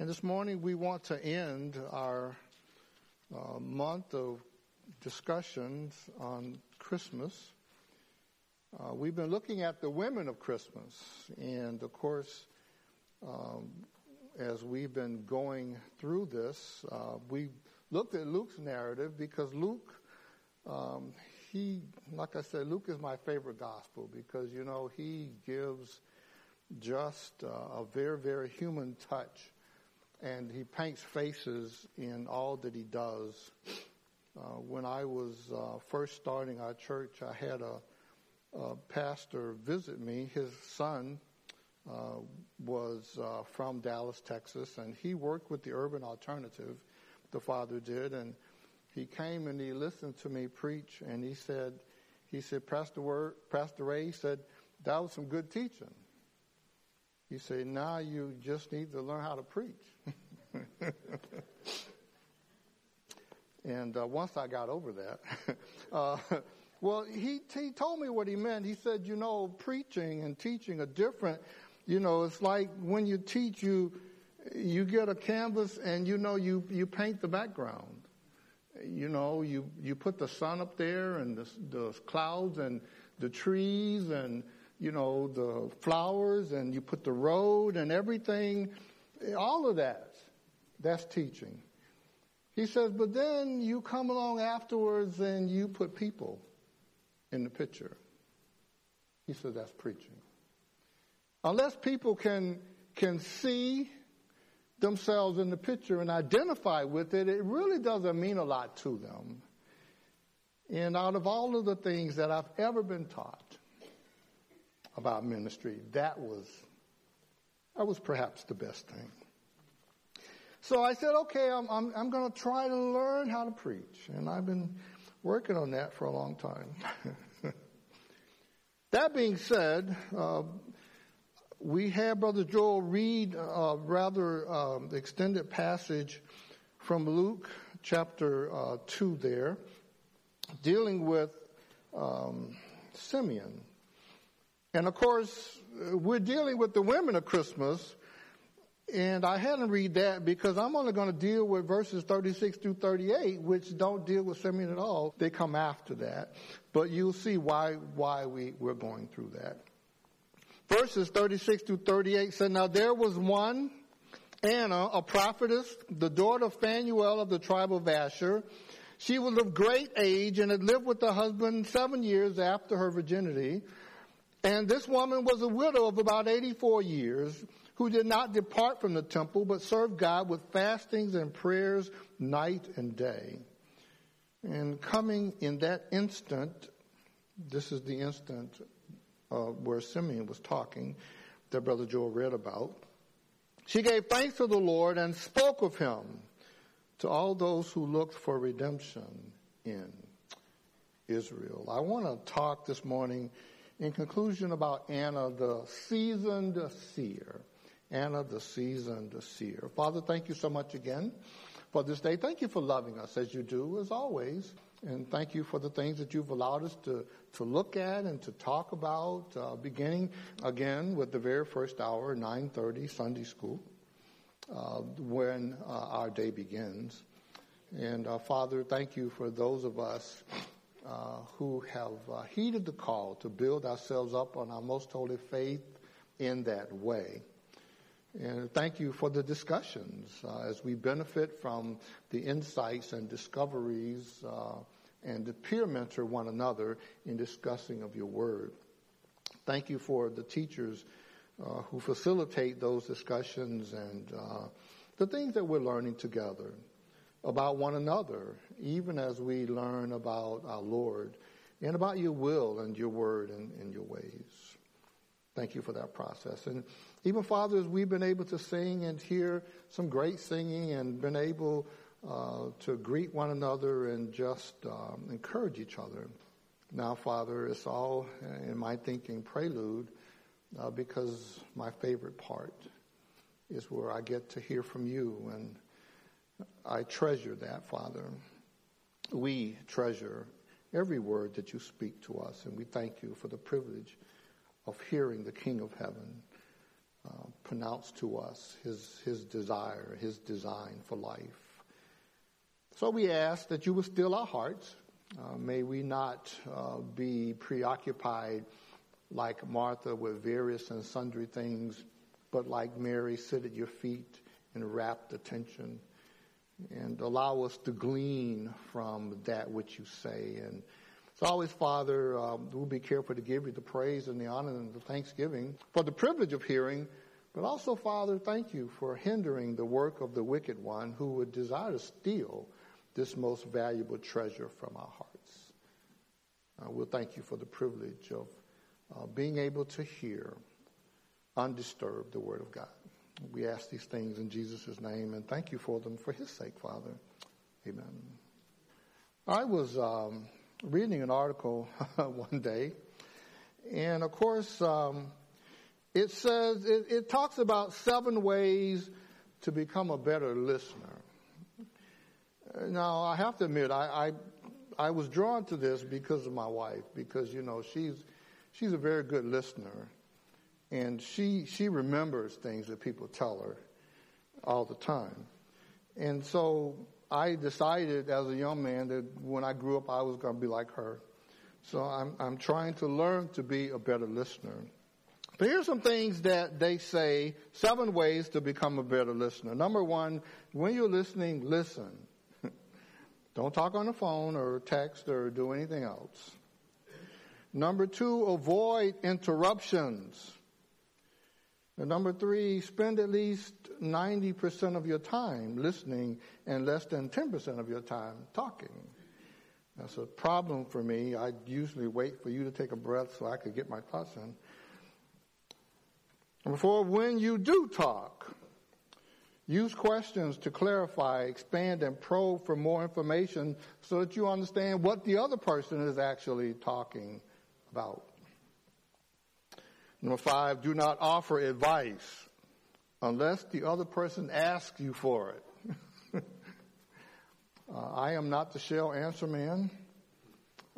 And this morning we want to end our uh, month of discussions on Christmas. Uh, we've been looking at the women of Christmas, and of course, um, as we've been going through this, uh, we looked at Luke's narrative because Luke, um, he, like I said, Luke is my favorite gospel because you know he gives just uh, a very, very human touch and he paints faces in all that he does. Uh, when I was uh, first starting our church, I had a, a pastor visit me. His son uh, was uh, from Dallas, Texas, and he worked with the Urban Alternative. The father did, and he came and he listened to me preach, and he said, he said, Pastor, Word, Pastor Ray, said, that was some good teaching. He said, now you just need to learn how to preach. and uh, once I got over that, uh, well, he, he told me what he meant. He said, you know, preaching and teaching are different. You know, it's like when you teach, you, you get a canvas and you know, you, you paint the background. You know, you, you put the sun up there and the, the clouds and the trees and, you know, the flowers and you put the road and everything, all of that. That's teaching. He says, but then you come along afterwards and you put people in the picture. He says that's preaching. Unless people can, can see themselves in the picture and identify with it, it really doesn't mean a lot to them. And out of all of the things that I've ever been taught about ministry, that was, that was perhaps the best thing. So I said, okay, I'm, I'm, I'm going to try to learn how to preach. And I've been working on that for a long time. that being said, uh, we had Brother Joel read a rather um, extended passage from Luke chapter uh, 2 there, dealing with um, Simeon. And of course, we're dealing with the women of Christmas, and I hadn't read that because I'm only going to deal with verses 36 through 38, which don't deal with Simeon at all. They come after that. But you'll see why, why we, we're going through that. Verses 36 through 38 said, Now there was one, Anna, a prophetess, the daughter of Phanuel of the tribe of Asher. She was of great age and had lived with her husband seven years after her virginity. And this woman was a widow of about 84 years who did not depart from the temple, but served God with fastings and prayers night and day. And coming in that instant, this is the instant uh, where Simeon was talking that Brother Joel read about. She gave thanks to the Lord and spoke of him to all those who looked for redemption in Israel. I want to talk this morning in conclusion about Anna, the seasoned seer. Anna, the seasoned seer. Father, thank you so much again for this day. Thank you for loving us as you do, as always. And thank you for the things that you've allowed us to, to look at and to talk about, uh, beginning again with the very first hour, 9.30 Sunday school, uh, when uh, our day begins. And uh, Father, thank you for those of us uh, who have uh, heeded the call to build ourselves up on our most holy faith in that way. And thank you for the discussions uh, as we benefit from the insights and discoveries uh, and to peer mentor one another in discussing of your word. Thank you for the teachers uh, who facilitate those discussions and uh, the things that we're learning together about one another, even as we learn about our Lord and about your will and your word and, and your ways. Thank you for that process. And even fathers, we've been able to sing and hear some great singing and been able uh, to greet one another and just um, encourage each other. Now, Father, it's all in my thinking prelude uh, because my favorite part is where I get to hear from you, and I treasure that, Father. We treasure every word that you speak to us, and we thank you for the privilege of hearing the King of Heaven uh, pronounce to us his, his desire, his design for life. So we ask that you would still our hearts. Uh, may we not uh, be preoccupied like Martha with various and sundry things, but like Mary, sit at your feet in rapt attention and allow us to glean from that which you say. And as always, Father, um, we'll be careful to give you the praise and the honor and the thanksgiving for the privilege of hearing. But also, Father, thank you for hindering the work of the wicked one who would desire to steal this most valuable treasure from our hearts. Uh, we'll thank you for the privilege of uh, being able to hear undisturbed the Word of God. We ask these things in Jesus' name and thank you for them for His sake, Father. Amen. I was um, reading an article one day, and of course, um, it says, it, it talks about seven ways to become a better listener. Now, I have to admit, I, I, I was drawn to this because of my wife, because, you know, she's, she's a very good listener and she she remembers things that people tell her all the time. And so I decided as a young man that when I grew up I was going to be like her. So I'm I'm trying to learn to be a better listener. But here's some things that they say, seven ways to become a better listener. Number 1, when you're listening, listen. Don't talk on the phone or text or do anything else. Number 2, avoid interruptions. And number three, spend at least 90% of your time listening and less than 10% of your time talking. That's a problem for me. I usually wait for you to take a breath so I could get my thoughts in. Number four, when you do talk, use questions to clarify, expand, and probe for more information so that you understand what the other person is actually talking about. Number five, do not offer advice unless the other person asks you for it. uh, I am not the shell answer man,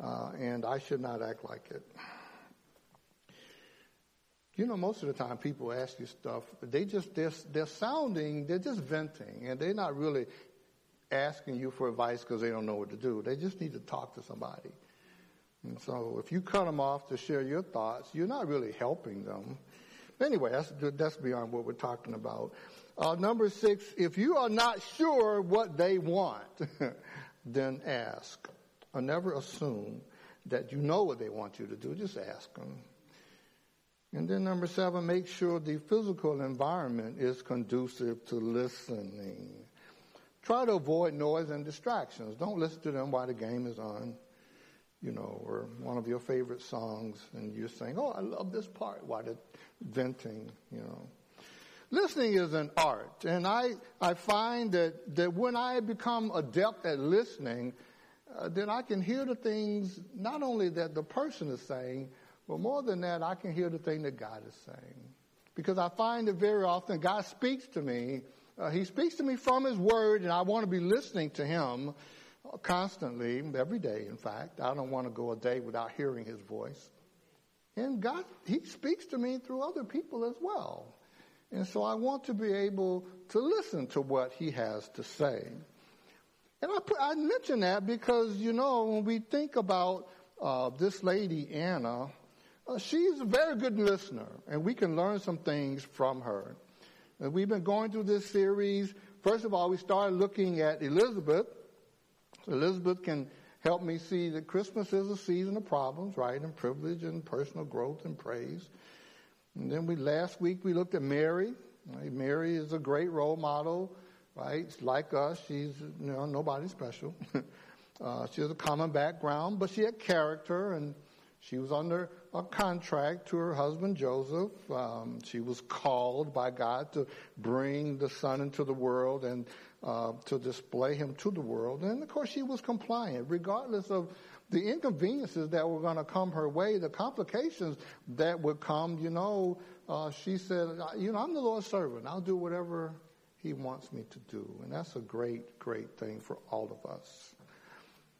uh, and I should not act like it. You know, most of the time people ask you stuff, they just, they're, they're sounding, they're just venting, and they're not really asking you for advice because they don't know what to do. They just need to talk to somebody. And so if you cut them off to share your thoughts, you're not really helping them. Anyway, that's, that's beyond what we're talking about. Uh, number six, if you are not sure what they want, then ask. Or never assume that you know what they want you to do. Just ask them. And then number seven, make sure the physical environment is conducive to listening. Try to avoid noise and distractions. Don't listen to them while the game is on you know, or one of your favorite songs, and you're saying, "Oh, I love this part," while it's venting, you know. Listening is an art, and I I find that that when I become adept at listening, uh, then I can hear the things not only that the person is saying, but more than that, I can hear the thing that God is saying, because I find that very often God speaks to me. Uh, he speaks to me from His Word, and I want to be listening to Him constantly, every day, in fact. I don't want to go a day without hearing his voice. And God, he speaks to me through other people as well. And so I want to be able to listen to what he has to say. And I, put, I mention that because, you know, when we think about uh, this lady, Anna, uh, she's a very good listener, and we can learn some things from her. And we've been going through this series. First of all, we started looking at Elizabeth, Elizabeth can help me see that Christmas is a season of problems, right, and privilege and personal growth and praise. And then we last week we looked at Mary. Right? Mary is a great role model, right? Like us, she's you know nobody special. uh, she has a common background, but she had character, and she was under a contract to her husband Joseph. Um, she was called by God to bring the son into the world, and uh, to display him to the world. And of course, she was compliant, regardless of the inconveniences that were going to come her way, the complications that would come. You know, uh, she said, "You know, I'm the Lord's servant. I'll do whatever He wants me to do," and that's a great, great thing for all of us.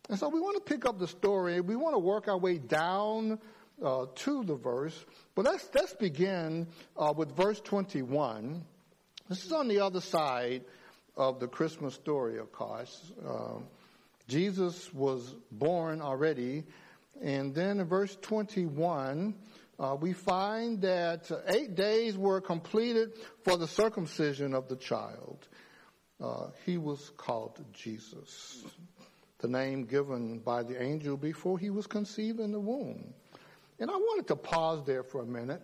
And so we want to pick up the story. We want to work our way down uh, to the verse. But let's, let's begin uh, with verse 21. This is on the other side of the Christmas story, of course. Uh, Jesus was born already. And then in verse 21, uh, we find that eight days were completed for the circumcision of the child. Uh, he was called Jesus, the name given by the angel before he was conceived in the womb. And I wanted to pause there for a minute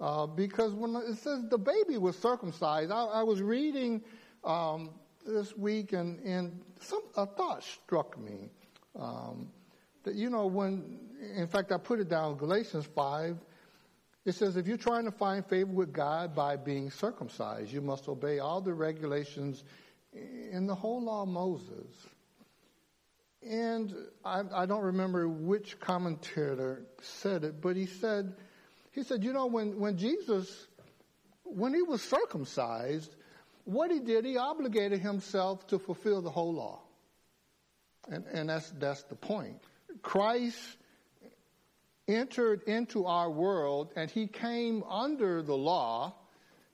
uh, because when it says the baby was circumcised, I, I was reading um, this week and, and some, a thought struck me. Um, that, you know, when, in fact, I put it down, Galatians 5, it says, if you're trying to find favor with God by being circumcised, you must obey all the regulations in the whole law of Moses. And I, I, don't remember which commentator said it, but he said, he said, you know, when, when Jesus, when he was circumcised, what he did, he obligated himself to fulfill the whole law. And, and that's, that's the point. Christ entered into our world and he came under the law.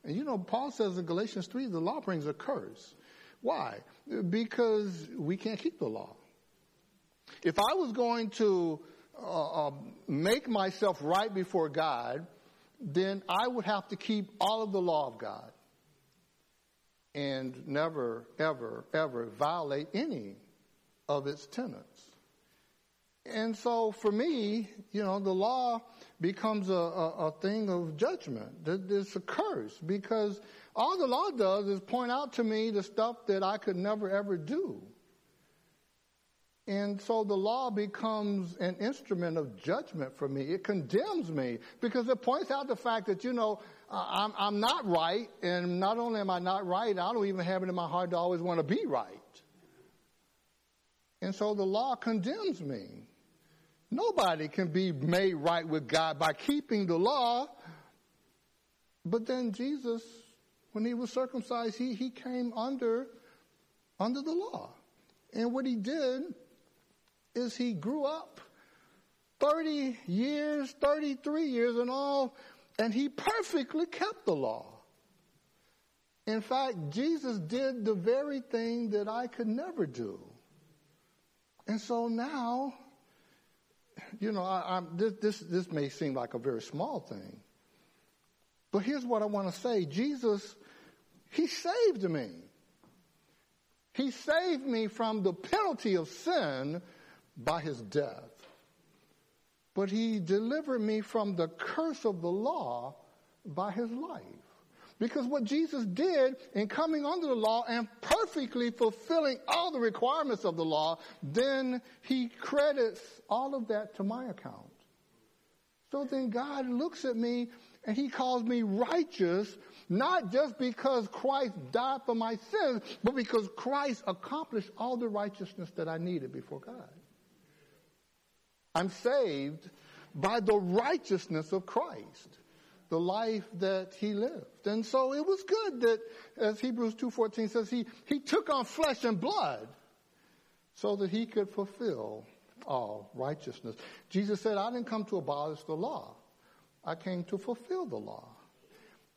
And you know, Paul says in Galatians 3, the law brings a curse. Why? Because we can't keep the law. If I was going to uh, uh, make myself right before God, then I would have to keep all of the law of God and never, ever, ever violate any of its tenets. And so for me, you know, the law becomes a, a, a thing of judgment. It's a curse because all the law does is point out to me the stuff that I could never ever do. And so the law becomes an instrument of judgment for me. It condemns me because it points out the fact that, you know, I'm, I'm not right. And not only am I not right, I don't even have it in my heart to always want to be right. And so the law condemns me. Nobody can be made right with God by keeping the law. But then Jesus, when he was circumcised, he, he came under, under the law. And what he did is he grew up 30 years, 33 years in all, and he perfectly kept the law. In fact, Jesus did the very thing that I could never do. And so now, you know, I, this, this, this may seem like a very small thing. But here's what I want to say Jesus, He saved me. He saved me from the penalty of sin by his death. But he delivered me from the curse of the law by his life. Because what Jesus did in coming under the law and perfectly fulfilling all the requirements of the law, then he credits all of that to my account. So then God looks at me and he calls me righteous, not just because Christ died for my sins, but because Christ accomplished all the righteousness that I needed before God. I'm saved by the righteousness of Christ, the life that he lived. And so it was good that, as Hebrews 2.14 says, he, he took on flesh and blood so that he could fulfill all righteousness. Jesus said, I didn't come to abolish the law. I came to fulfill the law.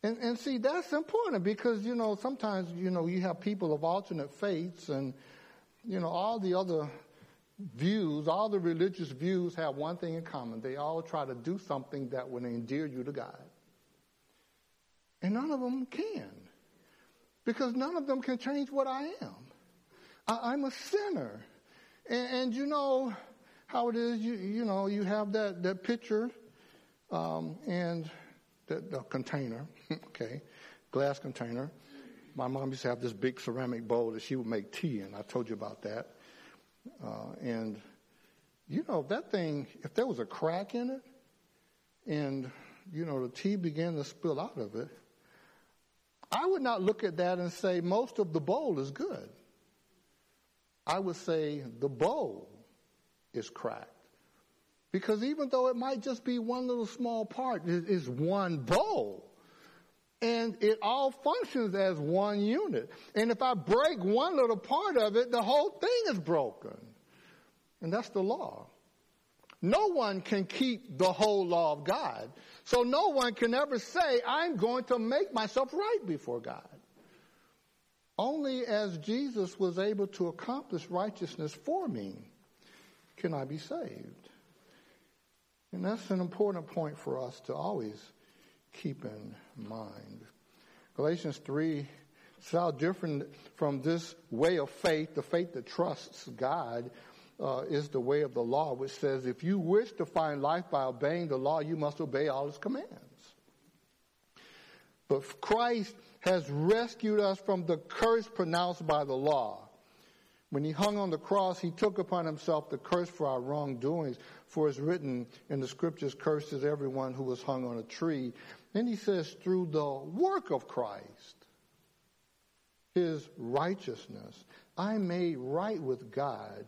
And, and see, that's important because, you know, sometimes, you know, you have people of alternate faiths and, you know, all the other views, all the religious views have one thing in common. They all try to do something that would endear you to God. And none of them can. Because none of them can change what I am. I, am a sinner. And, and, you know how it is, you, you know, you have that, that picture um, and the, the container, okay, glass container. My mom used to have this big ceramic bowl that she would make tea in. I told you about that. Uh, and, you know, that thing, if there was a crack in it and, you know, the tea began to spill out of it, I would not look at that and say most of the bowl is good. I would say the bowl is cracked. Because even though it might just be one little small part, it is one bowl. And it all functions as one unit. And if I break one little part of it, the whole thing is broken. And that's the law. No one can keep the whole law of God. So no one can ever say, I'm going to make myself right before God. Only as Jesus was able to accomplish righteousness for me can I be saved. And that's an important point for us to always keep in mind. Galatians 3 is how different from this way of faith, the faith that trusts God, uh, is the way of the law, which says if you wish to find life by obeying the law, you must obey all its commands. But Christ has rescued us from the curse pronounced by the law. When he hung on the cross, he took upon himself the curse for our wrongdoings. For it's written in the scriptures, cursed is everyone who was hung on a tree. Then he says, through the work of Christ, his righteousness, I made right with God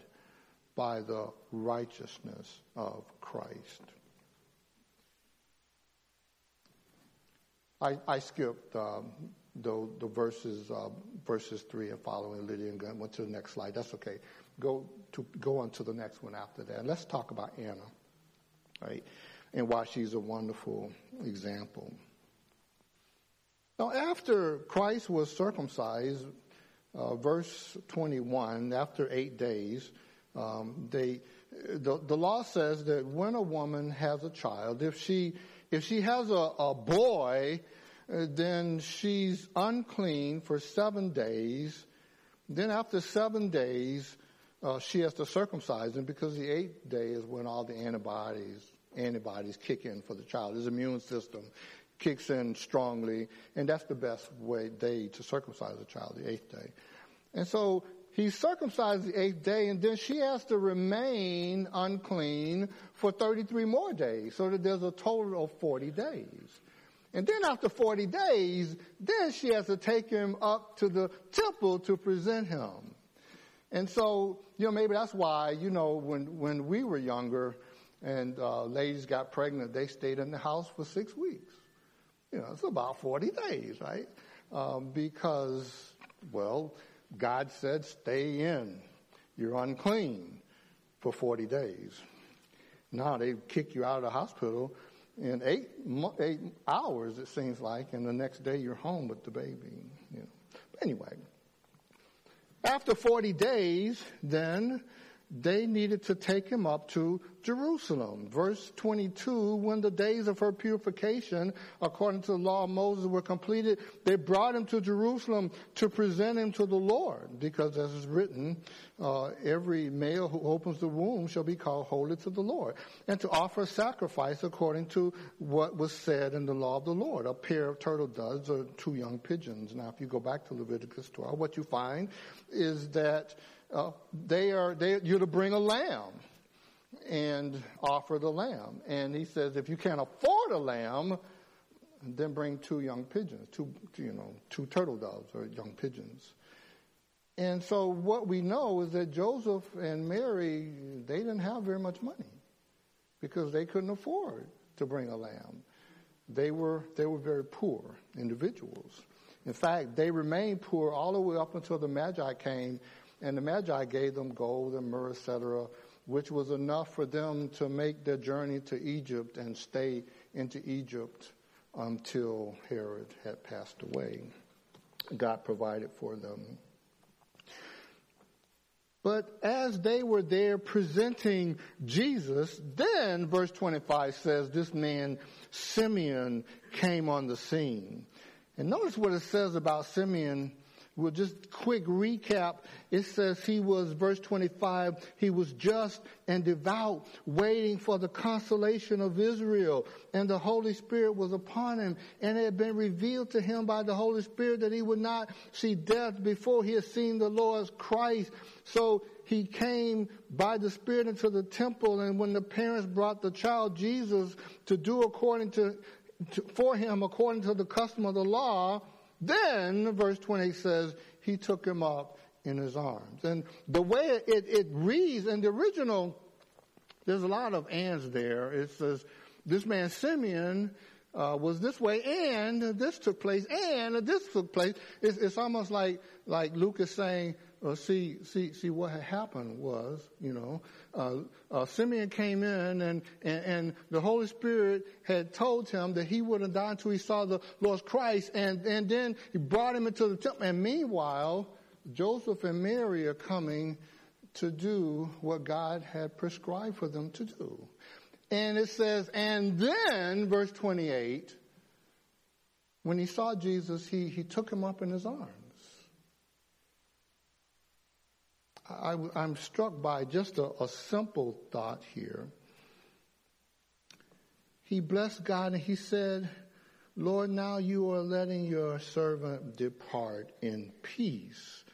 by the righteousness of Christ. I, I skipped um, the, the verses, uh, verses three and following Lydia and went to the next slide. That's okay. Go to go on to the next one after that. And let's talk about Anna, right? And why she's a wonderful example. Now, after Christ was circumcised, uh, verse 21, after eight days, um, they, the, the law says that when a woman has a child, if she, if she has a, a boy, uh, then she's unclean for seven days. Then after seven days, uh, she has to circumcise him because the eighth day is when all the antibodies antibodies kick in for the child. His immune system kicks in strongly, and that's the best way day to circumcise a child, the eighth day. And so he circumcised the eighth day, and then she has to remain unclean for 33 more days, so that there's a total of 40 days. And then after 40 days, then she has to take him up to the temple to present him. And so, you know, maybe that's why, you know, when, when we were younger and uh, ladies got pregnant, they stayed in the house for six weeks. You know, it's about 40 days, right? Um, because, well, God said, stay in. You're unclean for 40 days. Now they kick you out of the hospital in eight, eight hours, it seems like, and the next day you're home with the baby. You know. Anyway, after 40 days, then they needed to take him up to Jerusalem. Verse 22, when the days of her purification, according to the law of Moses, were completed, they brought him to Jerusalem to present him to the Lord. Because as is written, uh, every male who opens the womb shall be called holy to the Lord. And to offer a sacrifice according to what was said in the law of the Lord. A pair of turtle doves or two young pigeons. Now, if you go back to Leviticus 12, what you find is that uh, they are they, you're to bring a lamb and offer the lamb. And he says, if you can't afford a lamb, then bring two young pigeons, two you know two turtle doves or young pigeons. And so what we know is that Joseph and Mary they didn't have very much money because they couldn't afford to bring a lamb. They were they were very poor individuals. In fact, they remained poor all the way up until the Magi came and the Magi gave them gold and myrrh, etc., which was enough for them to make their journey to Egypt and stay into Egypt until Herod had passed away. God provided for them. But as they were there presenting Jesus, then verse 25 says this man, Simeon, came on the scene. And notice what it says about Simeon We'll just quick recap. It says he was, verse 25, he was just and devout, waiting for the consolation of Israel. And the Holy Spirit was upon him. And it had been revealed to him by the Holy Spirit that he would not see death before he had seen the Lord's Christ. So he came by the Spirit into the temple. And when the parents brought the child Jesus to do according to, to for him according to the custom of the law, then, verse 20 says, he took him up in his arms. And the way it, it reads in the original, there's a lot of ands there. It says, this man Simeon uh, was this way, and this took place, and this took place. It's, it's almost like like Luke is saying, uh, see, see, see what had happened was, you know, uh, uh, Simeon came in and, and, and, the Holy Spirit had told him that he wouldn't die until he saw the Lord Christ. And, and then he brought him into the temple. And meanwhile, Joseph and Mary are coming to do what God had prescribed for them to do. And it says, and then, verse 28, when he saw Jesus, he, he took him up in his arms. I, am struck by just a, a simple thought here. He blessed God and he said, Lord, now you are letting your servant depart in peace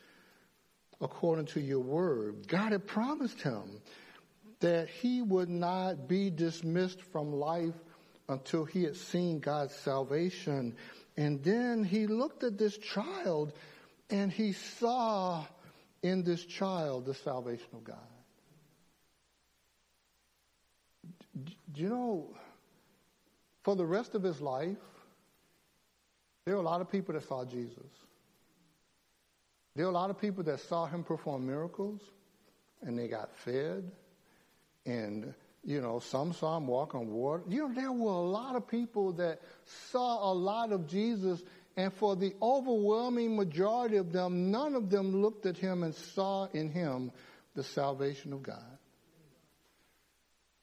according to your word. God had promised him that he would not be dismissed from life until he had seen God's salvation. And then he looked at this child and he saw in this child the salvation of God. Do you know, for the rest of his life, there are a lot of people that saw Jesus. There are a lot of people that saw him perform miracles and they got fed. And, you know, some saw him walk on water. You know, there were a lot of people that saw a lot of Jesus. And for the overwhelming majority of them, none of them looked at him and saw in him the salvation of God.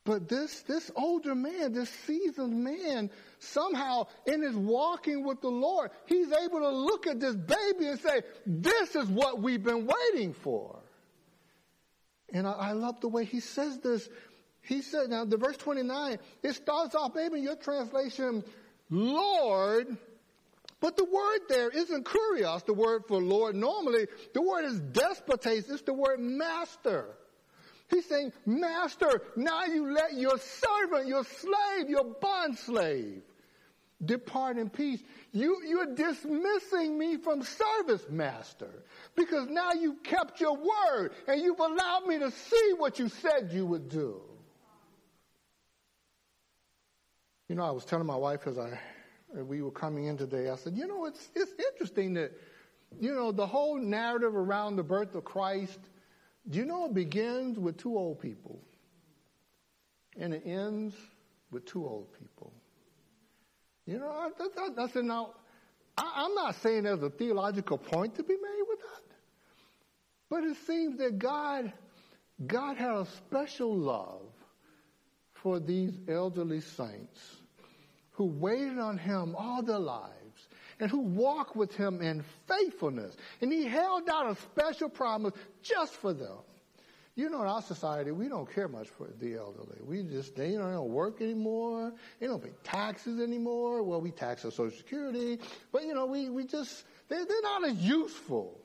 But this, this older man, this seasoned man, somehow in his walking with the Lord, he's able to look at this baby and say, this is what we've been waiting for. And I, I love the way he says this. He said, now the verse 29, it starts off maybe your translation, Lord, but the word there isn't kurios, the word for Lord. Normally, the word is despotes, it's the word master. He's saying, Master, now you let your servant, your slave, your bond slave depart in peace. You, you're dismissing me from service, Master, because now you've kept your word and you've allowed me to see what you said you would do. You know, I was telling my wife as I Uh, we were coming in today, I said, you know, it's it's interesting that, you know, the whole narrative around the birth of Christ do you know it begins with two old people and it ends with two old people? You know, I, I, I said, now, I, I'm not saying there's a theological point to be made with that, but it seems that God, God had a special love for these elderly saints who waited on Him all their lives and who walked with him in faithfulness. And he held out a special promise just for them. You know, in our society, we don't care much for the elderly. We just, they don't work anymore. They don't pay taxes anymore. Well, we tax our Social Security. But, you know, we, we just, they, they're not as useful.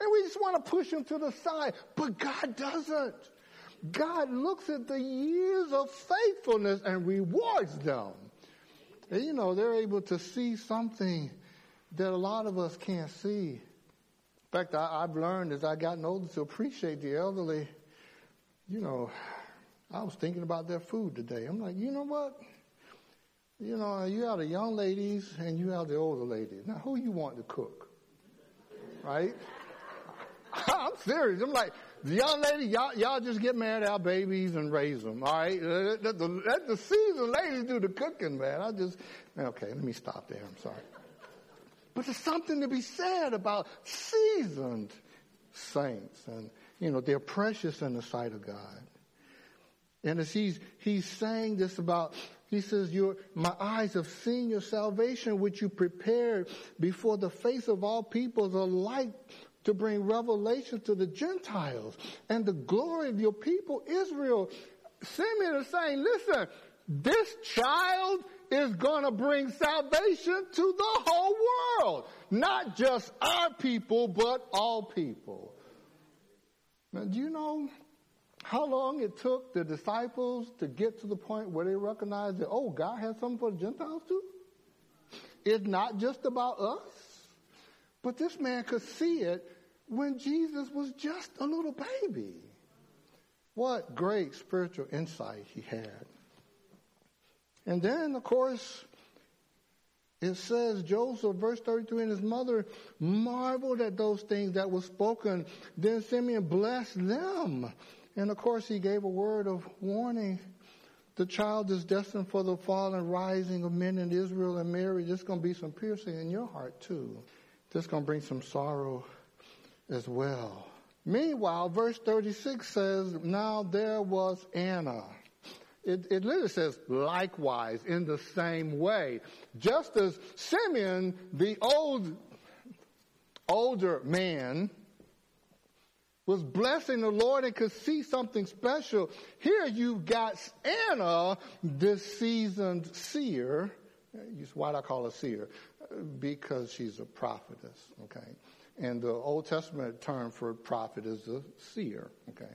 And we just want to push them to the side. But God doesn't. God looks at the years of faithfulness and rewards them. You know, they're able to see something that a lot of us can't see. In fact, I, I've learned as I gotten older to appreciate the elderly. You know, I was thinking about their food today. I'm like, you know what? You know, you have the young ladies and you have the older ladies. Now, who you want to cook? Right? I'm serious. I'm like, young lady, y'all, y'all just get married, have babies, and raise them. All right, uh, let, let, the, let the seasoned ladies do the cooking, man. I just okay. Let me stop there. I'm sorry. But there's something to be said about seasoned saints, and you know they're precious in the sight of God. And as he's he's saying this about he says, your, my eyes have seen your salvation, which you prepared before the face of all peoples, a light to bring revelation to the Gentiles and the glory of your people, Israel. Simeon is saying, listen, this child is going to bring salvation to the whole world. Not just our people, but all people. Now, do you know how long it took the disciples to get to the point where they recognized that, oh, God has something for the Gentiles too? It's not just about us. But this man could see it when Jesus was just a little baby. What great spiritual insight he had. And then, of course, It says Joseph, verse 33, and his mother marveled at those things that were spoken. Then Simeon blessed them. And of course, he gave a word of warning. The child is destined for the fall and rising of men in Israel and Mary. There's going to be some piercing in your heart, too. This is going to bring some sorrow as well. Meanwhile, verse 36 says, Now there was Anna it, it literally says likewise in the same way. Just as Simeon, the old, older man, was blessing the Lord and could see something special. Here you've got Anna, this seasoned seer. Why do I call her seer? Because she's a prophetess, okay? And the Old Testament term for prophet is a seer, okay?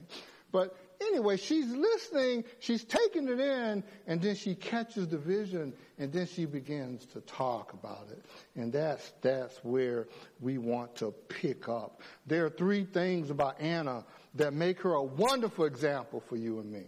But anyway, she's listening, she's taking it in, and then she catches the vision, and then she begins to talk about it. And that's, that's where we want to pick up. There are three things about Anna that make her a wonderful example for you and me.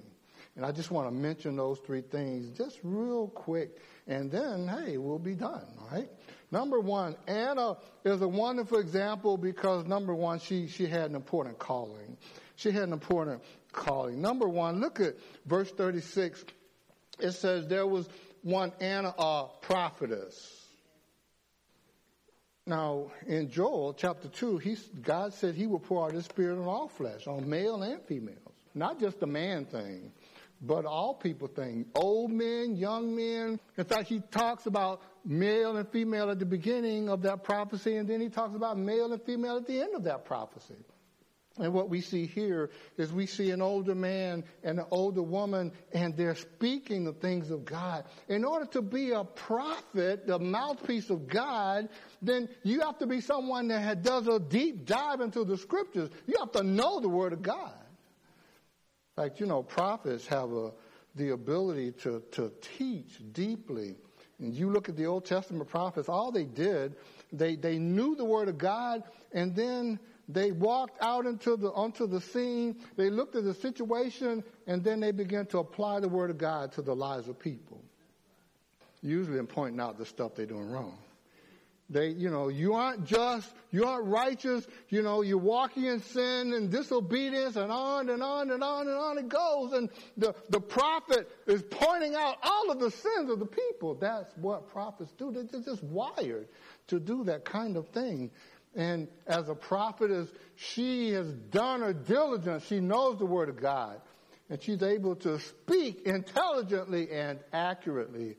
And I just want to mention those three things just real quick, and then, hey, we'll be done, all right? Number one, Anna is a wonderful example because number one, she, she had an important calling. She had an important calling. Number one, look at verse 36. It says there was one Anna, a prophetess. Now, in Joel chapter 2, he, God said he will pour out his spirit on all flesh, on male and females. Not just the man thing, but all people thing. Old men, young men. In fact, he talks about male and female at the beginning of that prophecy, and then he talks about male and female at the end of that prophecy. And what we see here is we see an older man and an older woman, and they're speaking the things of God. In order to be a prophet, the mouthpiece of God, then you have to be someone that does a deep dive into the scriptures. You have to know the Word of God. In fact, you know, prophets have a, the ability to, to teach deeply. You look at the Old Testament prophets, all they did, they, they knew the Word of God, and then they walked out into the, onto the scene. They looked at the situation and then they began to apply the word of God to the lives of people. Usually in pointing out the stuff they're doing wrong. They, you know, you aren't just, you aren't righteous, you know, you're walking in sin and disobedience and on and on and on and on it goes. And the, the prophet is pointing out all of the sins of the people. That's what prophets do. They're just wired to do that kind of thing. And as a prophetess, she has done her diligence. She knows the word of God. And she's able to speak intelligently and accurately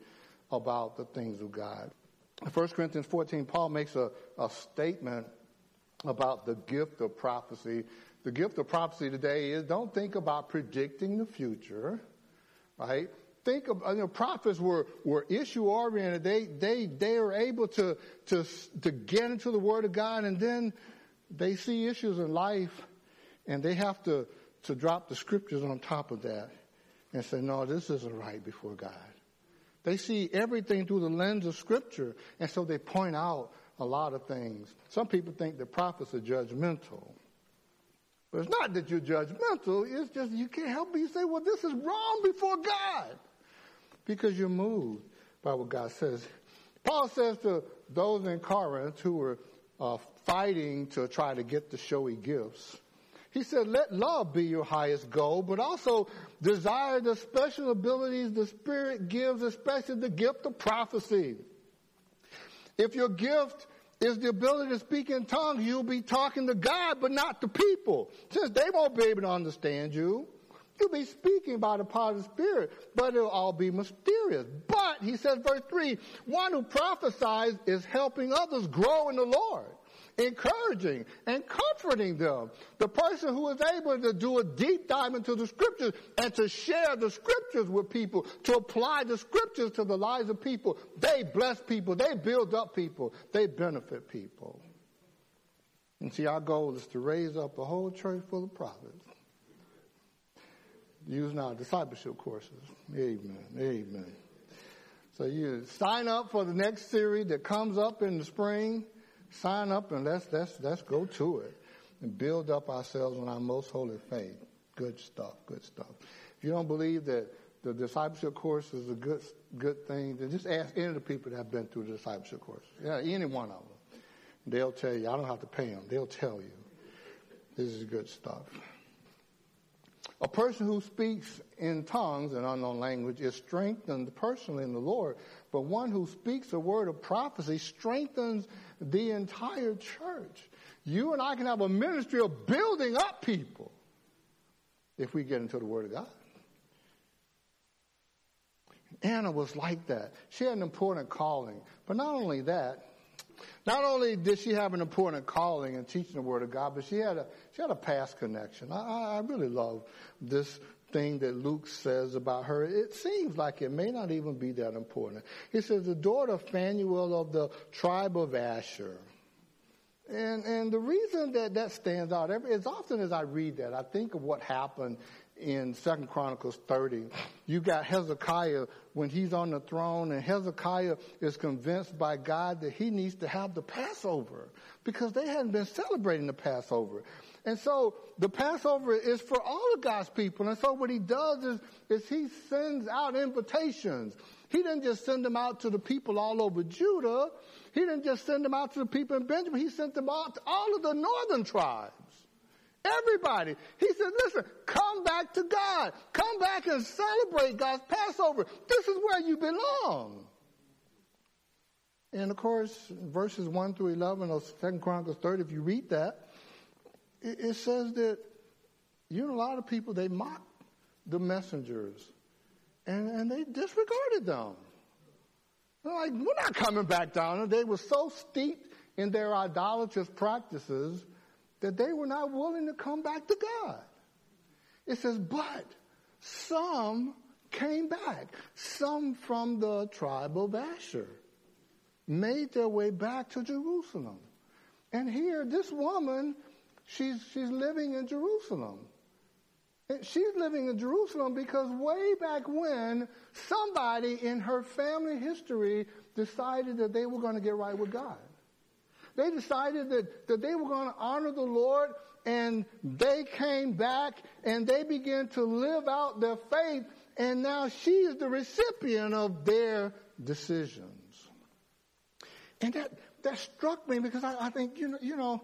about the things of God. In 1 Corinthians 14, Paul makes a, a statement about the gift of prophecy. The gift of prophecy today is don't think about predicting the future, right? think of, you know, prophets were, were issue oriented. They, they, they are able to, to, to get into the Word of God and then they see issues in life and they have to, to drop the scriptures on top of that and say, no, this isn't right before God. They see everything through the lens of scripture and so they point out a lot of things. Some people think that prophets are judgmental. But it's not that you're judgmental, it's just you can't help but you say, well, this is wrong before God because you're moved by what God says. Paul says to those in Corinth who were uh, fighting to try to get the showy gifts, he said, let love be your highest goal, but also desire the special abilities the Spirit gives, especially the gift of prophecy. If your gift is the ability to speak in tongues, you'll be talking to God, but not to people, since they won't be able to understand you. You'll be speaking by the power of the Spirit, but it'll all be mysterious. But, he says, verse 3, one who prophesies is helping others grow in the Lord, encouraging and comforting them. The person who is able to do a deep dive into the scriptures and to share the scriptures with people, to apply the scriptures to the lives of people, they bless people, they build up people, they benefit people. And see, our goal is to raise up a whole church full of prophets using our discipleship courses. Amen. Amen. So you sign up for the next series that comes up in the spring. Sign up and let's let's let's go to it and build up ourselves on our most holy faith. Good stuff. Good stuff. If you don't believe that the discipleship course is a good good thing. then Just ask any of the people that have been through the discipleship course. Yeah, any one of them. They'll tell you. I don't have to pay them. They'll tell you. This is good stuff. A person who speaks in tongues an unknown language is strengthened personally in the Lord, but one who speaks a word of prophecy strengthens the entire church. You and I can have a ministry of building up people if we get into the Word of God. Anna was like that. She had an important calling. But not only that, not only did she have an important calling in teaching the Word of God, but she had a she had a past connection. I, I really love this thing that Luke says about her. It seems like it may not even be that important. He says the daughter of Phanuel of the tribe of Asher. And and the reason that that stands out, every, as often as I read that, I think of what happened in Second Chronicles 30. You got Hezekiah when he's on the throne, and Hezekiah is convinced by God that he needs to have the Passover because they hadn't been celebrating the Passover. And so the Passover is for all of God's people. And so what he does is, is he sends out invitations. He didn't just send them out to the people all over Judah. He didn't just send them out to the people in Benjamin. He sent them out to all of the northern tribes. Everybody. He said, listen, come back to God. Come back and celebrate God's Passover. This is where you belong. And of course, verses 1 through 11 of 2 Chronicles 30, if you read that, it, it says that, you know, a lot of people, they mocked the messengers and, and they disregarded them. They're like, we're not coming back down. And they were so steeped in their idolatrous practices that they were not willing to come back to God. It says, but some came back. Some from the tribe of Asher made their way back to Jerusalem. And here, this woman, she's, she's living in Jerusalem. And she's living in Jerusalem because way back when, somebody in her family history decided that they were going to get right with God. They decided that, that they were going to honor the Lord and they came back and they began to live out their faith and now she is the recipient of their decisions. And that, that struck me because I, I think, you know, you know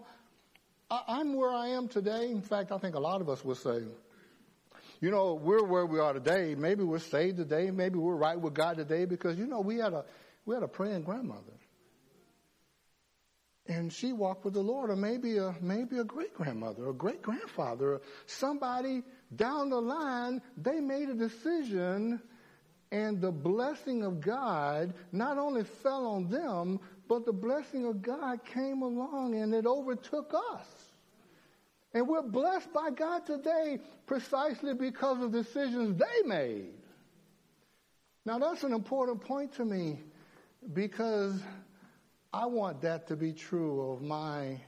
I, am where I am today. In fact, I think a lot of us would say, you know, we're where we are today. Maybe we're saved today. Maybe we're right with God today because, you know, we had a, we had a praying grandmother and she walked with the Lord, or maybe a maybe a great grandmother, a great grandfather, somebody down the line, they made a decision, and the blessing of God not only fell on them, but the blessing of God came along and it overtook us. And we're blessed by God today precisely because of decisions they made. Now that's an important point to me because I want that to be true of my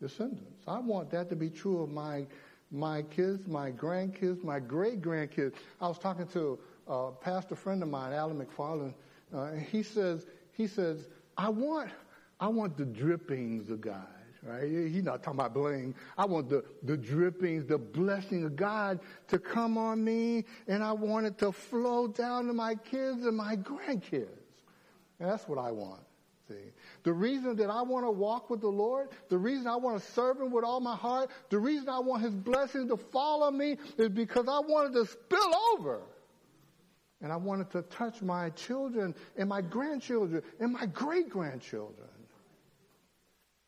descendants. I want that to be true of my my kids, my grandkids, my great grandkids. I was talking to a pastor friend of mine, Alan McFarland. Uh, he says he says I want I want the drippings of God. Right? He's not talking about bling. I want the, the drippings, the blessing of God to come on me, and I want it to flow down to my kids and my grandkids. And that's what I want. See, the reason that I want to walk with the Lord, the reason I want to serve Him with all my heart, the reason I want His blessings to fall on me is because I wanted to spill over. And I wanted to touch my children and my grandchildren and my great grandchildren.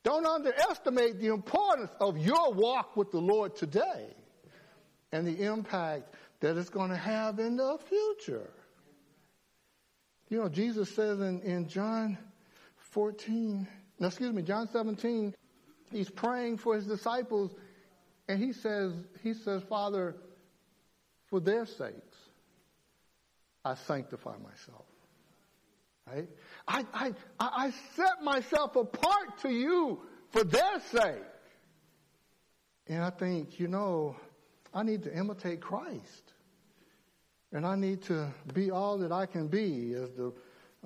Don't underestimate the importance of your walk with the Lord today and the impact that it's going to have in the future. You know, Jesus says in, in John 14, no, excuse me, John 17, he's praying for his disciples and he says, he says, Father, for their sakes, I sanctify myself. Right? I, I, I set myself apart to you for their sake. And I think, you know, I need to imitate Christ. And I need to be all that I can be, as the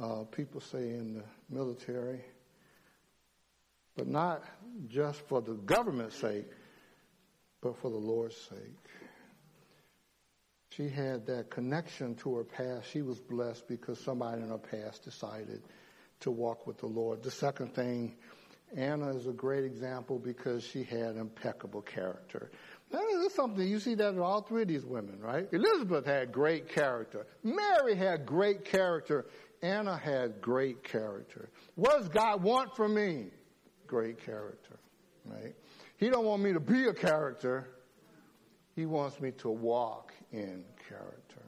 uh, people say in the military, but not just for the government's sake, but for the Lord's sake. She had that connection to her past. She was blessed because somebody in her past decided to walk with the Lord. The second thing, Anna is a great example because she had impeccable character. Is something you see that in all three of these women, right? Elizabeth had great character. Mary had great character. Anna had great character. What does God want from me? Great character, right? He don't want me to be a character. He wants me to walk in character,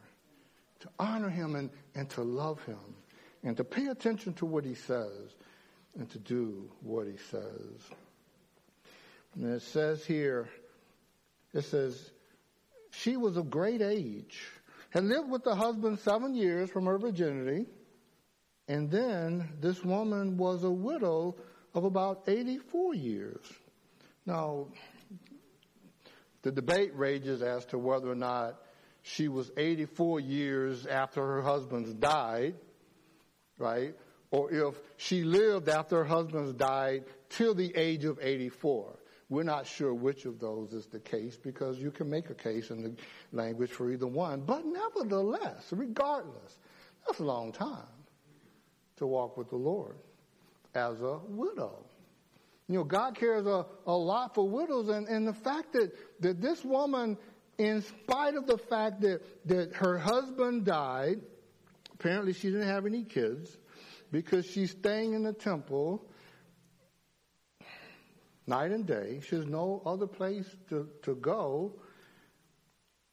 to honor him and, and to love him, and to pay attention to what he says and to do what he says. And it says here, it says, she was of great age, had lived with the husband seven years from her virginity, and then this woman was a widow of about 84 years. Now, the debate rages as to whether or not she was 84 years after her husband's died, right? Or if she lived after her husband's died till the age of 84. We're not sure which of those is the case because you can make a case in the language for either one. But nevertheless, regardless, that's a long time to walk with the Lord as a widow. You know, God cares a, a lot for widows, and, and the fact that, that this woman, in spite of the fact that, that her husband died, apparently she didn't have any kids, because she's staying in the temple night and day. She has no other place to, to go.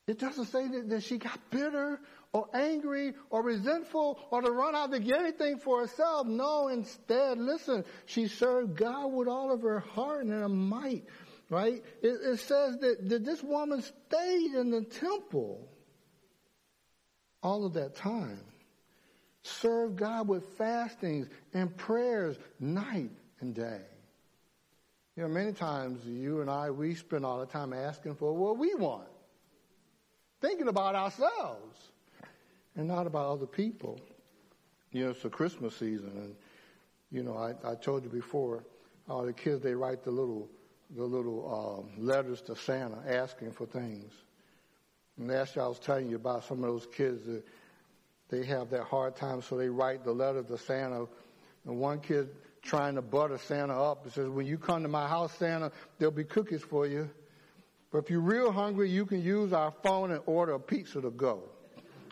It doesn't say that, that she got bitter or angry or resentful or to run out to get anything for herself. No, instead, listen, she served God with all of her heart and her might, right? It, it says that, that this woman stayed in the temple all of that time. Served God with fastings and prayers night and day. You know, many times you and I, we spend all the time asking for what we want, thinking about ourselves and not about other people. You know, it's the Christmas season, and you know, I, I told you before, uh, the kids they write the little the little um, letters to Santa asking for things. And that's what I was telling you about some of those kids that they have that hard time, so they write the letter to Santa. And one kid trying to butter Santa up. He says, when you come to my house, Santa, there'll be cookies for you. But if you're real hungry, you can use our phone and order a pizza to go.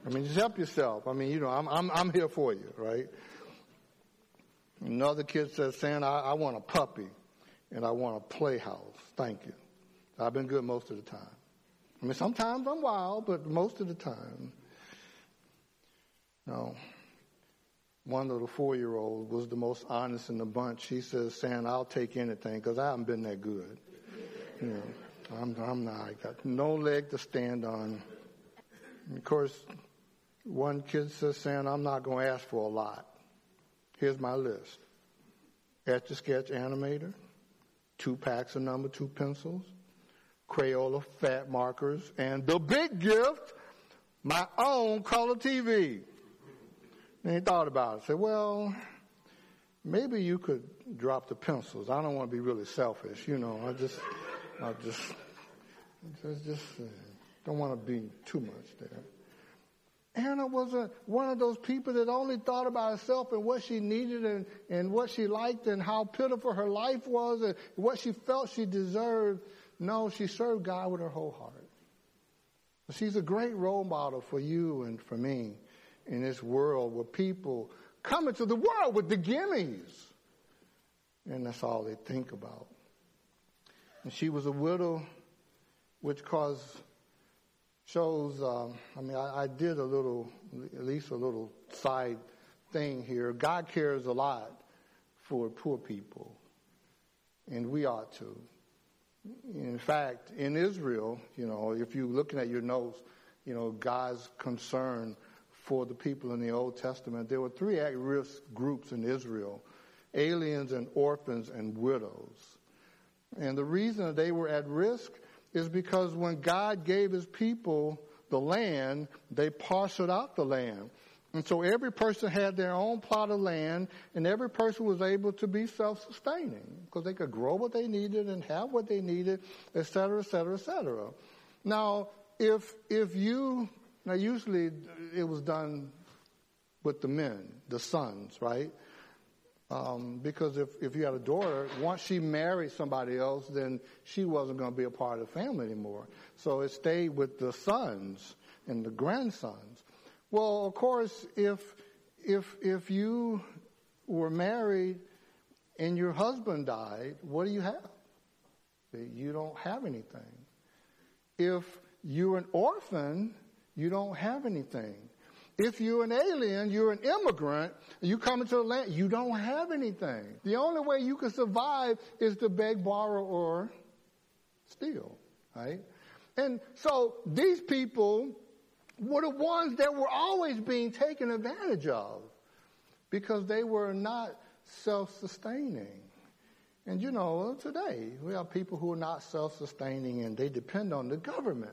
I mean, just help yourself. I mean, you know, I'm, I'm, I'm here for you, right? Another kid says, Santa, I, I want a puppy and I want a playhouse. Thank you. I've been good most of the time. I mean, sometimes I'm wild, but most of the time. No. One little four-year-old was the most honest in the bunch. She says, Santa, I'll take anything because I haven't been that good. You know, I'm, I'm not. I got no leg to stand on. And of course, one kid says, Santa, I'm not going to ask for a lot. Here's my list. Etch a sketch animator, two packs of number two pencils, Crayola fat markers, and the big gift, my own color TV. And he thought about it. Said, well, maybe you could drop the pencils. I don't want to be really selfish, you know. I just, I just, just, just uh, don't want to be too much there. Anna was a, one of those people that only thought about herself and what she needed and, and what she liked and how pitiful her life was and what she felt she deserved. No, she served God with her whole heart. She's a great role model for you and for me in this world where people come into the world with the gimmies. And that's all they think about. And she was a widow, which caused shows, um, I mean, I, I, did a little, at least a little side thing here. God cares a lot for poor people, and we ought to. In fact, in Israel, you know, if you're looking at your notes, you know, God's concern for the people in the Old Testament, there were three at risk groups in Israel aliens and orphans and widows. And the reason that they were at risk is because when God gave his people the land, they parceled out the land. And so every person had their own plot of land, and every person was able to be self-sustaining because they could grow what they needed and have what they needed, et cetera, et cetera, et cetera. Now, if if you Now, usually it was done with the men, the sons, right? Um, because if, if you had a daughter, once she married somebody else, then she wasn't going to be a part of the family anymore. So it stayed with the sons and the grandsons. Well, of course, if if if you were married and your husband died, what do you have? You don't have anything. If you're an orphan, you don't have anything. If you're an alien, you're an immigrant, you come into the land, you don't have anything. The only way you can survive is to beg, borrow, or steal, right? And so these people were the ones that were always being taken advantage of because they were not self-sustaining. And you know, today we have people who are not self-sustaining and they depend on the government.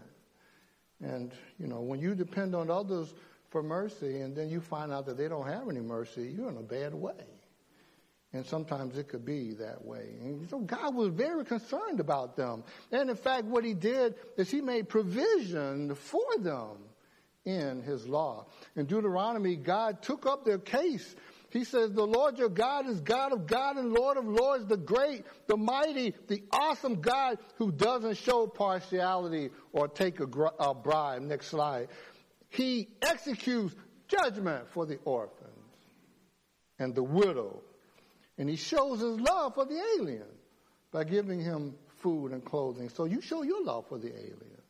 And you know, when you depend on others for mercy and then you find out that they don't have any mercy, you're in a bad way. And sometimes it could be that way. And so God was very concerned about them. And in fact, what he did is he made provision for them in his law. In Deuteronomy, God took up their case. He says, the Lord your God is God of God and Lord of lords, the great, the mighty, the awesome God who doesn't show partiality or take a, a bribe. Next slide he executes judgment for the orphans and the widow. And he shows his love for the alien by giving him food and clothing. So you show your love for the alien,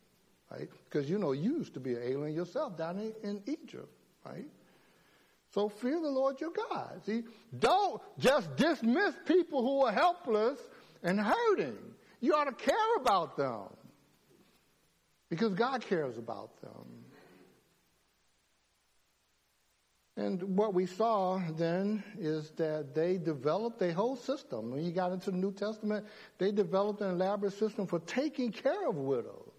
right? Because you know you used to be an alien yourself down in, in Egypt, right? So fear the Lord your God. See, don't just dismiss people who are helpless and hurting. You ought to care about them because God cares about them. And what we saw then is that they developed a whole system. When you got into the New Testament, they developed an elaborate system for taking care of widows.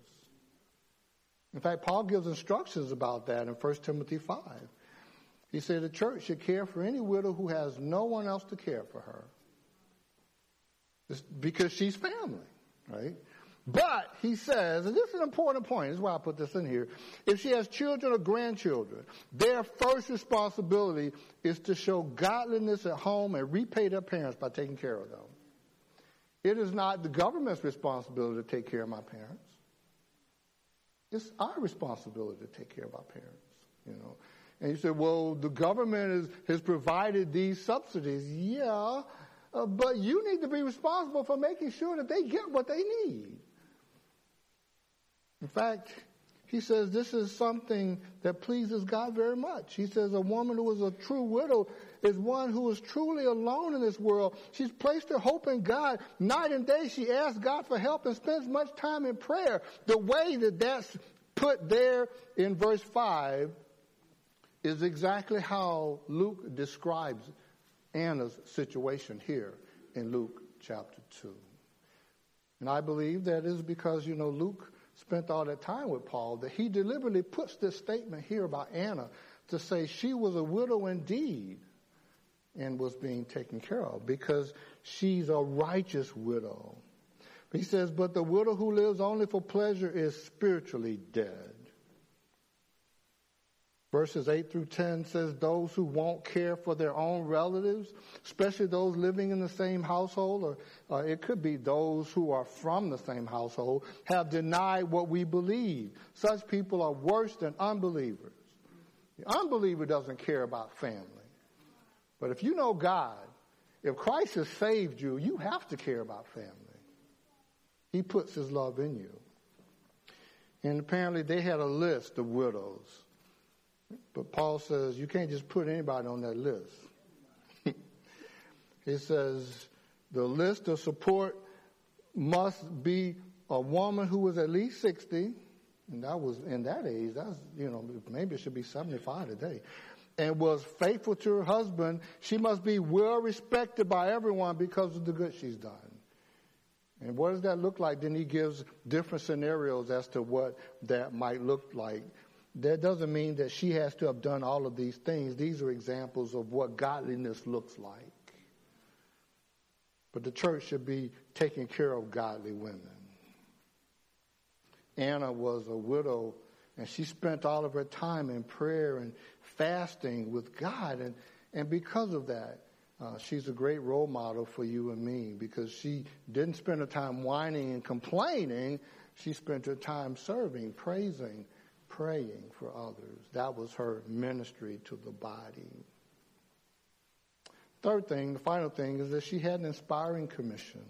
In fact, Paul gives instructions about that in 1 Timothy 5. He said the church should care for any widow who has no one else to care for her. It's because she's family, right? But he says, and this is an important point, this is why I put this in here. If she has children or grandchildren, their first responsibility is to show godliness at home and repay their parents by taking care of them. It is not the government's responsibility to take care of my parents. It's our responsibility to take care of our parents, you know. And you say, well, the government is, has provided these subsidies. Yeah, uh, but you need to be responsible for making sure that they get what they need. In fact, he says this is something that pleases God very much. He says a woman who is a true widow is one who is truly alone in this world. She's placed her hope in God. Night and day she asks God for help and spends much time in prayer. The way that that's put there in verse 5 is exactly how Luke describes Anna's situation here in Luke chapter 2. And I believe that is because, you know, Luke spent all that time with Paul, that he deliberately puts this statement here about Anna to say she was a widow indeed and was being taken care of because she's a righteous widow. He says, but the widow who lives only for pleasure is spiritually dead. Verses 8 through 10 says those who won't care for their own relatives, especially those living in the same household, or uh, it could be those who are from the same household, have denied what we believe. Such people are worse than unbelievers. The unbeliever doesn't care about family. But if you know God, if Christ has saved you, you have to care about family. He puts his love in you. And apparently they had a list of widows but Paul says you can't just put anybody on that list. he says the list of support must be a woman who was at least 60, and that was in that age, that's, you know, maybe it should be 75 today, and was faithful to her husband. She must be well respected by everyone because of the good she's done. And what does that look like? Then he gives different scenarios as to what that might look like that doesn't mean that she has to have done all of these things. These are examples of what godliness looks like. But the church should be taking care of godly women. Anna was a widow And she spent all of her time in prayer and fasting with God. And, and because of that, uh, she's a great role model for you and me because she didn't spend her time whining and complaining. She spent her time serving, praising, praying for others. That was her ministry to the body. Third thing, the final thing, is that she had an inspiring commission.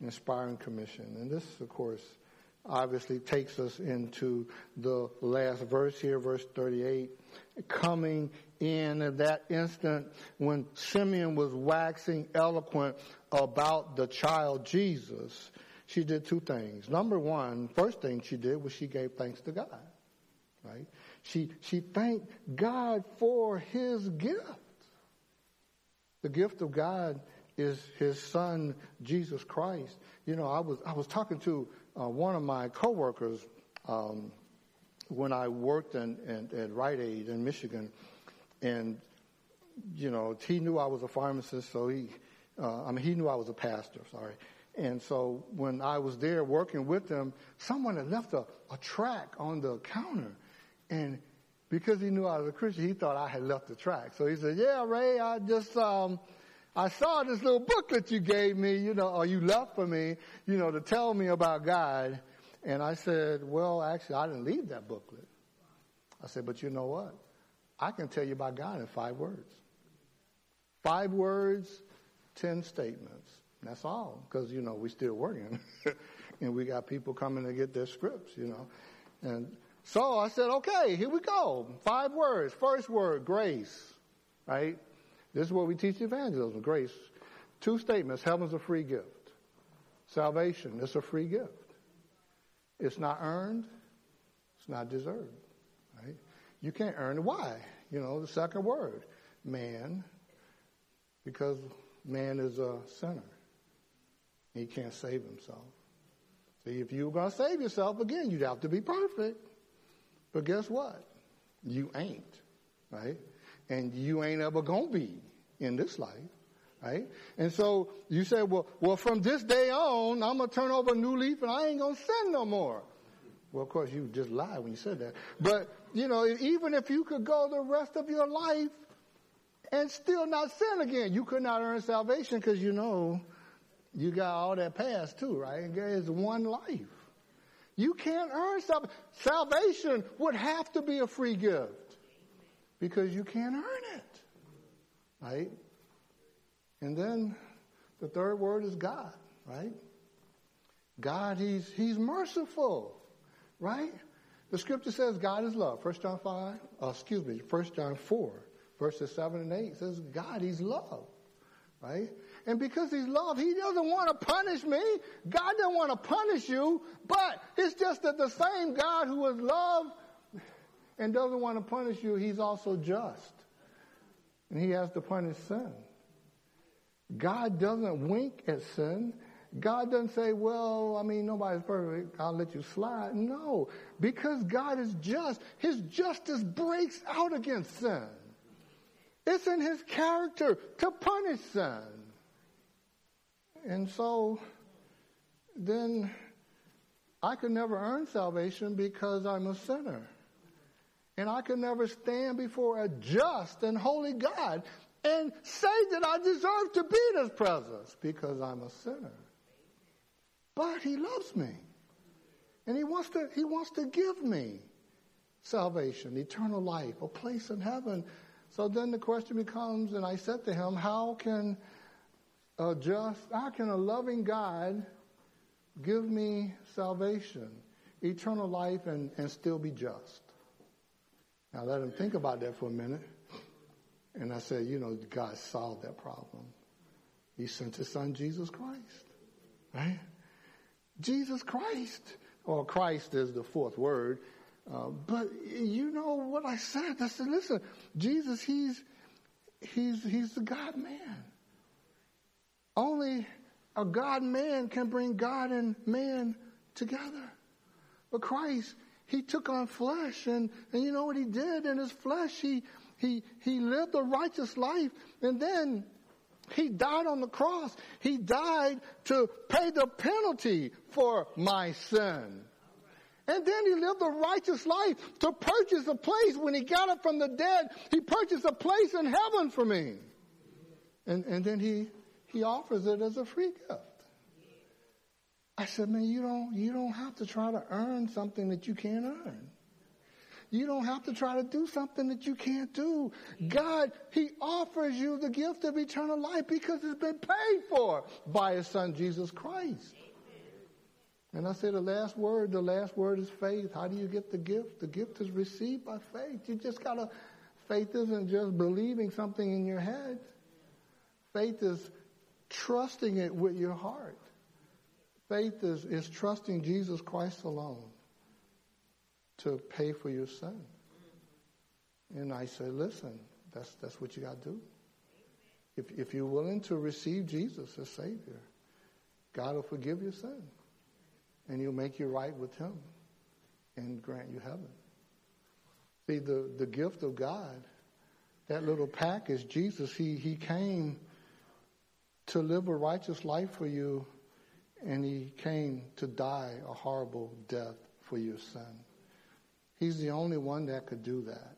An inspiring commission. And this, of course, obviously takes us into the last verse here, verse 38. Coming in at that instant when Simeon was waxing eloquent about the child Jesus, she did two things. Number one, first thing she did was she gave thanks to God. Right? She, she thanked God for his gift. The gift of God is his son, Jesus Christ. You know, I was, I was talking to uh, one of my coworkers, um, when I worked in, in, at Rite Aid in Michigan, and you know, he knew I was a pharmacist, so he, uh, I mean, he knew I was a pastor. Sorry, and so when I was there working with them, someone had left a, a track on the counter, and because he knew I was a Christian, he thought I had left the track. So he said, "Yeah, Ray, I just." Um, I saw this little booklet you gave me, you know, or you left for me, you know, to tell me about God. And I said, well, actually, I didn't leave that booklet. I said, but you know what? I can tell you about God in five words. Five words, ten statements. That's all, because, you know, we're still working. and we got people coming to get their scripts, you know. And so I said, okay, here we go. Five words. First word, grace, right? This is what we teach evangelism, grace. Two statements. Heaven's a free gift. Salvation is a free gift. It's not earned. It's not deserved. Right? You can't earn it. Why? You know, the second word, man, because man is a sinner. He can't save himself. See, if you were going to save yourself, again, you'd have to be perfect. But guess what? You ain't, right? And you ain't ever to be in this life. Right? And so you say, well, well, from this day on, I'm to turn over a new leaf and I ain't to sin no more. Well, of course, you just lied when you said that. But, you know, even if you could go the rest of your life and still not sin again, you could not earn salvation because you know you got all that past too, right? There's one life. You can't earn salvation. Salvation would have to be a free gift because you can't earn it, right? And then the third word is God, right? God, He's, He's merciful, right? The scripture says God is love. 1 John 5, uh, excuse me, 1 John 4, verses 7 and 8 says God, He's love, right? And because He's love, He doesn't want to punish me. God doesn't want to punish you, but it's just that the same God who is love and doesn't want to punish you, He's also just. And He has to punish sin. God doesn't wink at sin. God doesn't say, well, I mean, nobody's perfect. I'll let you slide. No, because God is just. His justice breaks out against sin. It's in his character to punish sin. And so then I could never earn salvation because I'm a sinner. And I could never stand before a just and holy God and say that I deserve to be in his presence because I'm a sinner. But he loves me. And he wants to, he wants to give me salvation, eternal life, a place in heaven. So then the question becomes, and I said to him, how can a just, how can a loving God give me salvation, eternal life, and, and still be just? Now let him think about that for a minute. And I said, you know, God solved that problem. He sent his son, Jesus Christ. Right? Jesus Christ. Or Christ is the fourth word. Uh, but you know what I said? I said, listen, Jesus, he's, he's, he's the God man. Only a God man can bring God and man together. But Christ, he took on flesh and, and you know what he did in his flesh? He, he, he lived a righteous life and then he died on the cross. He died to pay the penalty for my sin. And then he lived a righteous life to purchase a place when he got up from the dead. He purchased a place in heaven for me. And, and then he, he offers it as a free gift. I said, man, you don't, you don't have to try to earn something that you can't earn. You don't have to try to do something that you can't do. God, He offers you the gift of eternal life because it's been paid for by His Son, Jesus Christ. And I say the last word, the last word is faith. How do you get the gift? The gift is received by faith. You just gotta, faith isn't just believing something in your head. Faith is trusting it with your heart. Faith is, is trusting Jesus Christ alone to pay for your sin. And I say, listen, that's, that's what you got to do. If, if you're willing to receive Jesus as Savior, God will forgive your sin. And he'll make you right with him and grant you heaven. See, the, the gift of God, that little package, Jesus, he, he came to live a righteous life for you, and he came to die a horrible death for your sin. He's the only one that could do that.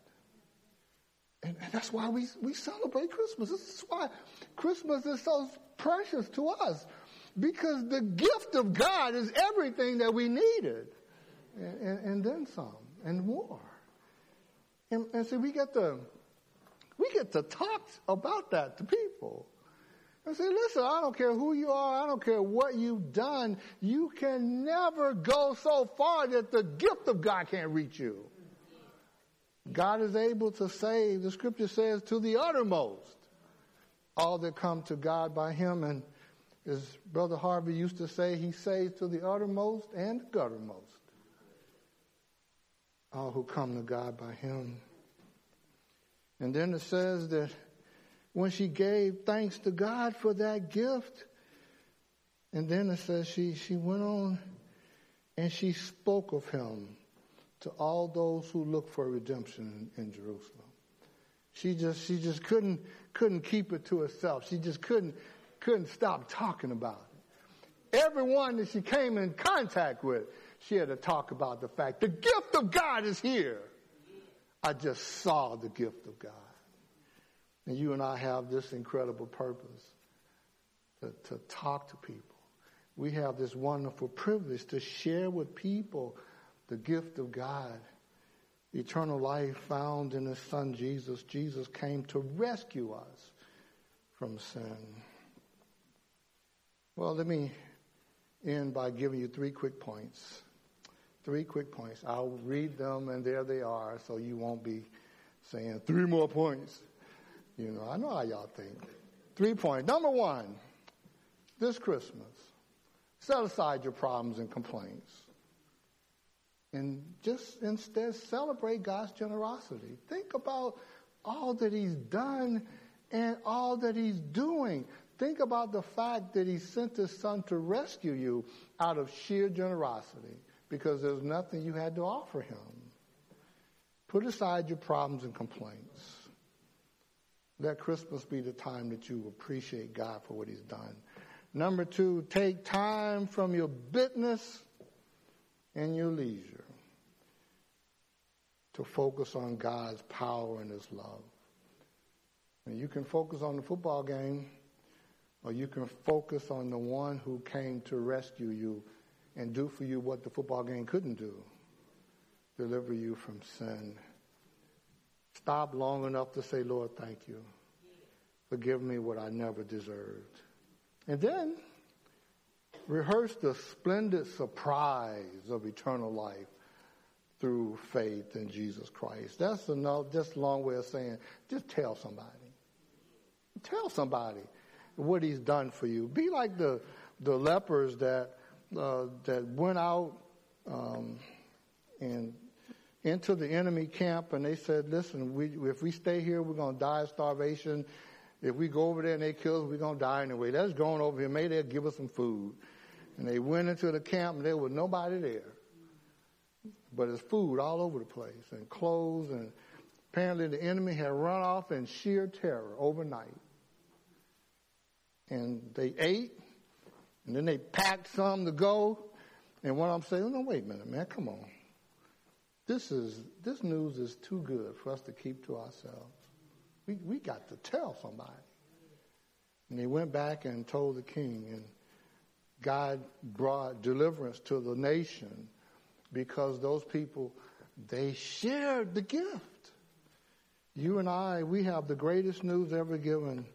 And, and that's why we, we celebrate Christmas. This is why Christmas is so precious to us. Because the gift of God is everything that we needed. And, and, and then some, and more. And, and see, we get to, we get to talk about that to people. And say, listen, I don't care who you are, I don't care what you've done, you can never go so far that the gift of God can't reach you. God is able to save, the scripture says, to the uttermost all that come to God by him. And as Brother Harvey used to say, he saves to the uttermost and the guttermost all who come to God by him. And then it says that when she gave thanks to God for that gift. And then it says she, she went on and she spoke of him to all those who look for redemption in, in Jerusalem. She just, she just couldn't, couldn't keep it to herself. She just couldn't, couldn't stop talking about it. Everyone that she came in contact with, she had to talk about the fact the gift of God is here. I just saw the gift of God. And you and I have this incredible purpose to, to talk to people. We have this wonderful privilege to share with people the gift of God, eternal life found in His Son Jesus. Jesus came to rescue us from sin. Well, let me end by giving you three quick points. Three quick points. I'll read them, and there they are, so you won't be saying three more points. You know, I know how y'all think. Three points. Number one, this Christmas, set aside your problems and complaints. And just instead celebrate God's generosity. Think about all that He's done and all that He's doing. Think about the fact that He sent His Son to rescue you out of sheer generosity because there's nothing you had to offer Him. Put aside your problems and complaints. Let Christmas be the time that you appreciate God for what He's done. Number two, take time from your business and your leisure to focus on God's power and His love. And you can focus on the football game, or you can focus on the one who came to rescue you and do for you what the football game couldn't do deliver you from sin Stop long enough to say, Lord, thank you. Forgive me what I never deserved. And then rehearse the splendid surprise of eternal life through faith in Jesus Christ. That's a just a long way of saying, just tell somebody. Tell somebody what he's done for you. Be like the the lepers that uh, that went out um, and into the enemy camp and they said, listen, we, if we stay here, we're going to die of starvation. If we go over there and they kill us, we're going to die anyway. Let's go on over here. Maybe they'll give us some food. And they went into the camp and there was nobody there. But there's food all over the place and clothes and apparently the enemy had run off in sheer terror overnight. And they ate and then they packed some to go. And what I'm saying, no, wait a minute, man, come on. This is this news is too good for us to keep to ourselves. We we got to tell somebody. And he went back and told the king, and God brought deliverance to the nation because those people they shared the gift. You and I, we have the greatest news ever given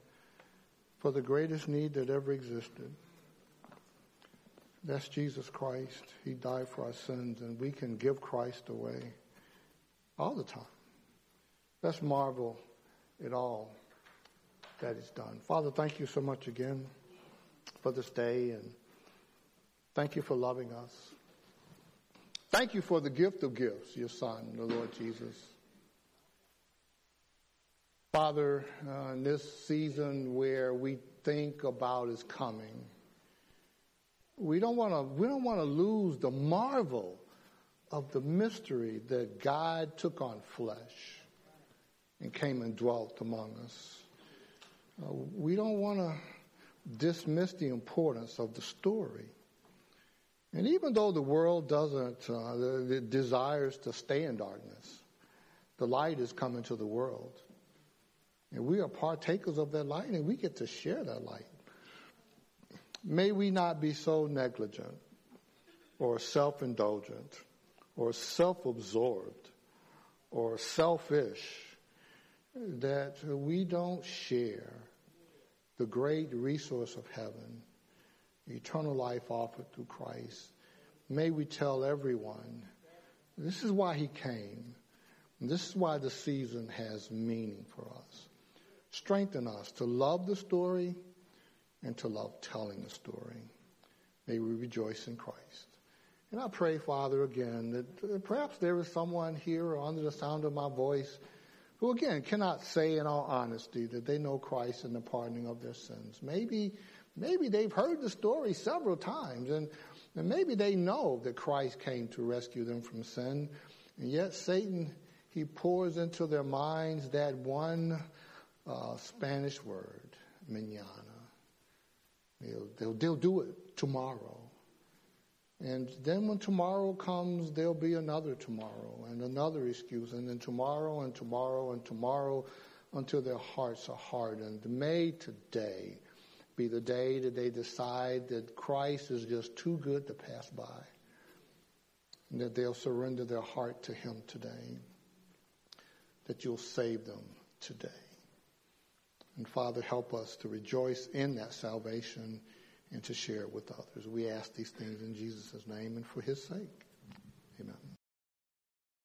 for the greatest need that ever existed. That's Jesus Christ. He died for our sins, and we can give Christ away all the time. Let's marvel at all that is done. Father, thank you so much again for this day, and thank you for loving us. Thank you for the gift of gifts, your Son, the Lord Jesus. Father, uh, in this season where we think about is coming, we don't want to we don't want to lose the marvel of the mystery that God took on flesh and came and dwelt among us. Uh, we don't want to dismiss the importance of the story. And even though the world doesn't, uh, it desires to stay in darkness, the light is coming to the world. And we are partakers of that light and we get to share that light. May we not be so negligent or self indulgent or self absorbed or selfish that we don't share the great resource of heaven, eternal life offered through Christ. May we tell everyone this is why he came. This is why the season has meaning for us. Strengthen us to love the story and to love telling the story. May we rejoice in Christ. And I pray, Father, again, that perhaps there is someone here under the sound of my voice who, again, cannot say in all honesty that they know Christ and the pardoning of their sins. Maybe, maybe they've heard the story several times, and, and maybe they know that Christ came to rescue them from sin, and yet Satan, he pours into their minds that one uh, Spanish word, mañana. They'll, they'll, they'll do it tomorrow. And then when tomorrow comes, there'll be another tomorrow and another excuse, and then tomorrow and tomorrow and tomorrow until their hearts are hardened. May today be the day that they decide that Christ is just too good to pass by, and that they'll surrender their heart to Him today, that you'll save them today. And Father, help us to rejoice in that salvation and to share it with others. We ask these things in Jesus' name and for his sake. Amen.